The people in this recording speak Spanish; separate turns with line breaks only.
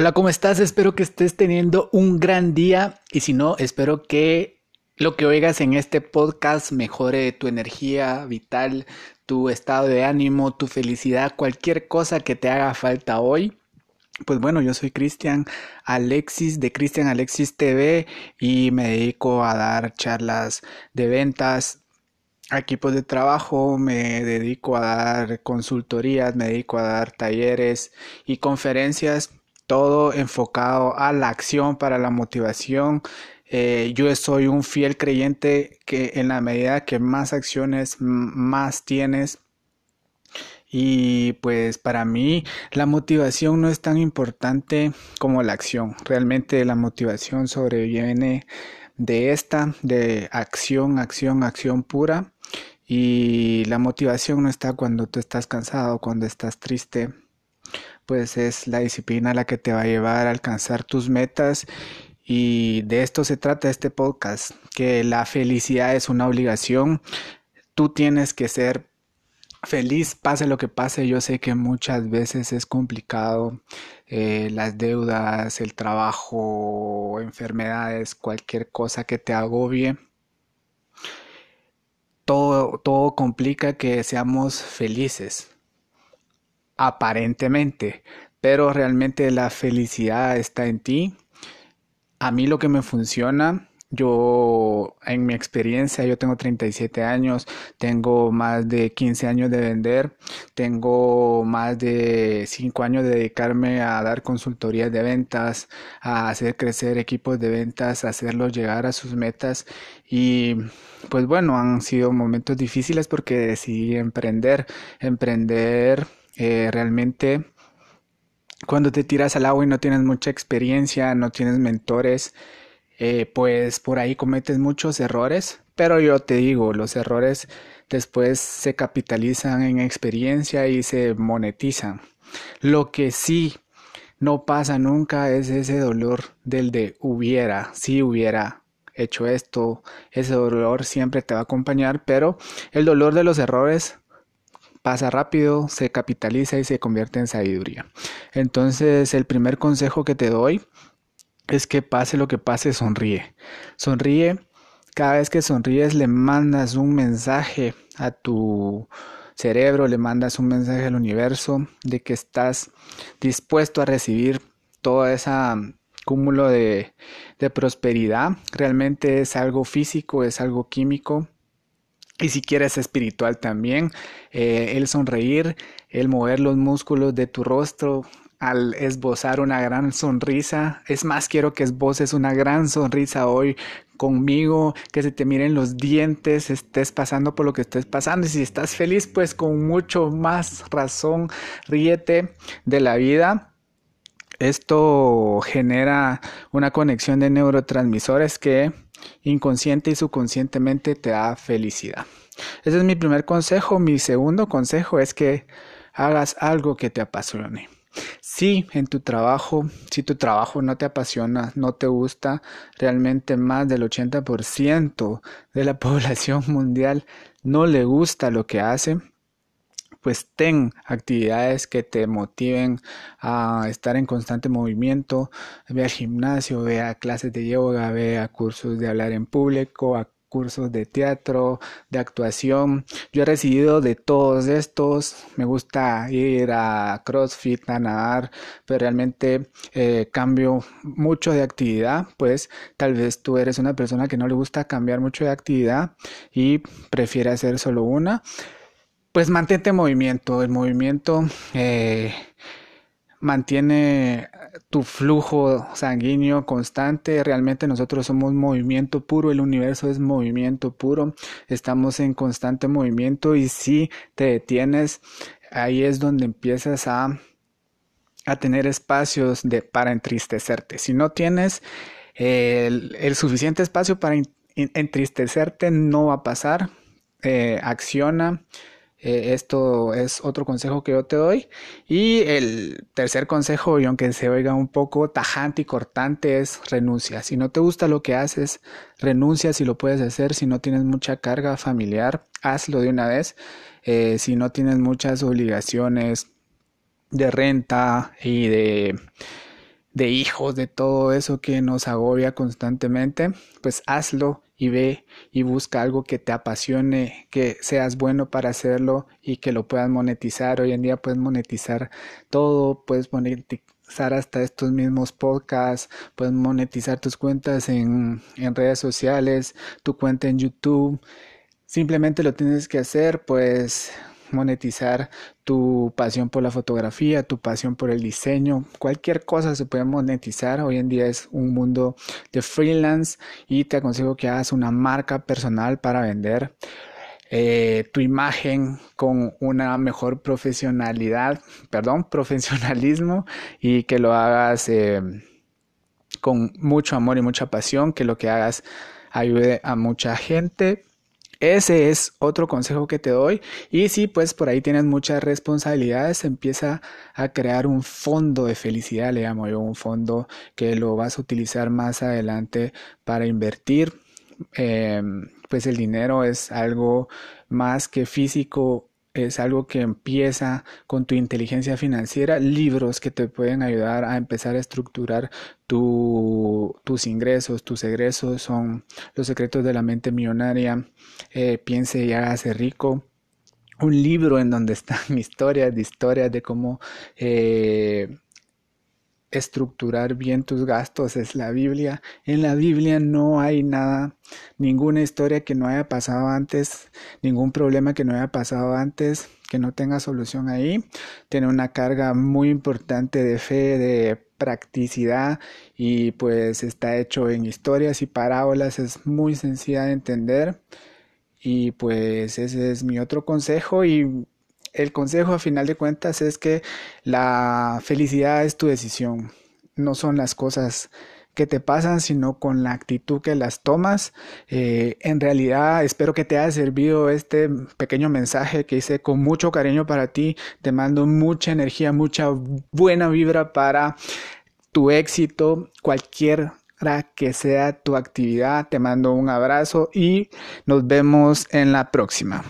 Hola, ¿cómo estás? Espero que estés teniendo un gran día y si no, espero que lo que oigas en este podcast mejore tu energía vital, tu estado de ánimo, tu felicidad, cualquier cosa que te haga falta hoy. Pues bueno, yo soy Cristian Alexis de Cristian Alexis TV y me dedico a dar charlas de ventas equipos de trabajo, me dedico a dar consultorías, me dedico a dar talleres y conferencias todo enfocado a la acción, para la motivación. Eh, yo soy un fiel creyente que en la medida que más acciones, más tienes. Y pues para mí la motivación no es tan importante como la acción. Realmente la motivación sobreviene de esta, de acción, acción, acción pura. Y la motivación no está cuando tú estás cansado, cuando estás triste, pues es la disciplina la que te va a llevar a alcanzar tus metas. Y de esto se trata este podcast, que la felicidad es una obligación, tú tienes que ser feliz, pase lo que pase, yo sé que muchas veces es complicado, eh, las deudas, el trabajo, enfermedades, cualquier cosa que te agobie. Todo, todo complica que seamos felices aparentemente, pero realmente la felicidad está en ti. A mí lo que me funciona, yo en mi experiencia, yo tengo 37 años, tengo más de 15 años de vender, tengo más de 5 años de dedicarme a dar consultorías de ventas, a hacer crecer equipos de ventas, a hacerlos llegar a sus metas y pues bueno, han sido momentos difíciles porque decidí emprender, emprender eh, realmente cuando te tiras al agua y no tienes mucha experiencia, no tienes mentores, eh, pues por ahí cometes muchos errores. Pero yo te digo, los errores después se capitalizan en experiencia y se monetizan. Lo que sí no pasa nunca es ese dolor del de hubiera, si hubiera hecho esto, ese dolor siempre te va a acompañar, pero el dolor de los errores pasa rápido, se capitaliza y se convierte en sabiduría. Entonces, el primer consejo que te doy es que pase lo que pase, sonríe. Sonríe. Cada vez que sonríes le mandas un mensaje a tu cerebro, le mandas un mensaje al universo de que estás dispuesto a recibir todo ese cúmulo de, de prosperidad. Realmente es algo físico, es algo químico y si quieres espiritual también, eh, el sonreír, el mover los músculos de tu rostro al esbozar una gran sonrisa. Es más, quiero que esboces una gran sonrisa hoy conmigo, que se te miren los dientes, estés pasando por lo que estés pasando. Y si estás feliz, pues con mucho más razón, ríete de la vida. Esto genera una conexión de neurotransmisores que inconsciente y subconscientemente te da felicidad. Ese es mi primer consejo. Mi segundo consejo es que hagas algo que te apasione. Si en tu trabajo, si tu trabajo no te apasiona, no te gusta, realmente más del 80% de la población mundial no le gusta lo que hace, pues ten actividades que te motiven a estar en constante movimiento, ve al gimnasio, ve a clases de yoga, ve a cursos de hablar en público, a cursos de teatro, de actuación. Yo he recibido de todos estos. Me gusta ir a CrossFit, a nadar, pero realmente eh, cambio mucho de actividad. Pues tal vez tú eres una persona que no le gusta cambiar mucho de actividad y prefiere hacer solo una pues mantente en movimiento. El movimiento eh, mantiene tu flujo sanguíneo constante. Realmente nosotros somos movimiento puro, el universo es movimiento puro. Estamos en constante movimiento y si te detienes, ahí es donde empiezas a, a tener espacios de, para entristecerte. Si no tienes el, suficiente espacio para entristecerte, no va a pasar. Eh, acciona eh, esto es otro consejo que yo te doy. Y el tercer consejo, y aunque se oiga un poco tajante y cortante, es renuncia. Si no te gusta lo que haces, renuncia si lo puedes hacer. Si no tienes mucha carga familiar, hazlo de una vez. Eh, si no tienes muchas obligaciones de renta y de de hijos, de todo eso que nos agobia constantemente, pues hazlo y ve y busca algo que te apasione, que seas bueno para hacerlo y que lo puedas monetizar. Hoy en día puedes monetizar todo, puedes monetizar hasta estos mismos podcasts, puedes monetizar tus cuentas en, en redes sociales, tu cuenta en YouTube. Simplemente lo tienes que hacer, pues monetizar tu pasión por la fotografía, tu pasión por el diseño, cualquier cosa se puede monetizar. Hoy en día es un mundo de freelance y te aconsejo que hagas una marca personal para vender. Eh, tu imagen con una mejor profesionalidad, perdón, profesionalismo y que lo hagas eh, con mucho amor y mucha pasión, que lo que hagas ayude a mucha gente ese es otro consejo que te doy. Y si pues por ahí tienes muchas responsabilidades, empieza a crear un fondo de felicidad, le llamo yo, un fondo que lo vas a utilizar más adelante para invertir. Em, pues el dinero es algo más que físico es algo que empieza con tu inteligencia financiera, libros que te pueden ayudar a empezar a estructurar tus ingresos, tus egresos, son los secretos de la mente millonaria, eh, piense y hágase rico. Un libro en donde están historias de historias de cómo eh, estructurar bien tus gastos es la Biblia. En la Biblia no hay nada, ninguna historia que no haya pasado antes, ningún problema que no haya pasado antes, que no tenga solución ahí. Tiene una carga muy importante de fe, de practicidad y pues está hecho en historias y parábolas, es muy sencilla de entender. Y pues ese es mi otro consejo y el consejo a final de cuentas es que la felicidad es tu decisión, no son las cosas que te pasan, sino con la actitud que las tomas. Eh, en realidad, espero que te haya servido este pequeño mensaje que hice con mucho cariño para ti. Te mando mucha energía, mucha buena vibra para tu éxito, cualquier que sea tu actividad. Te mando un abrazo y nos vemos en la próxima.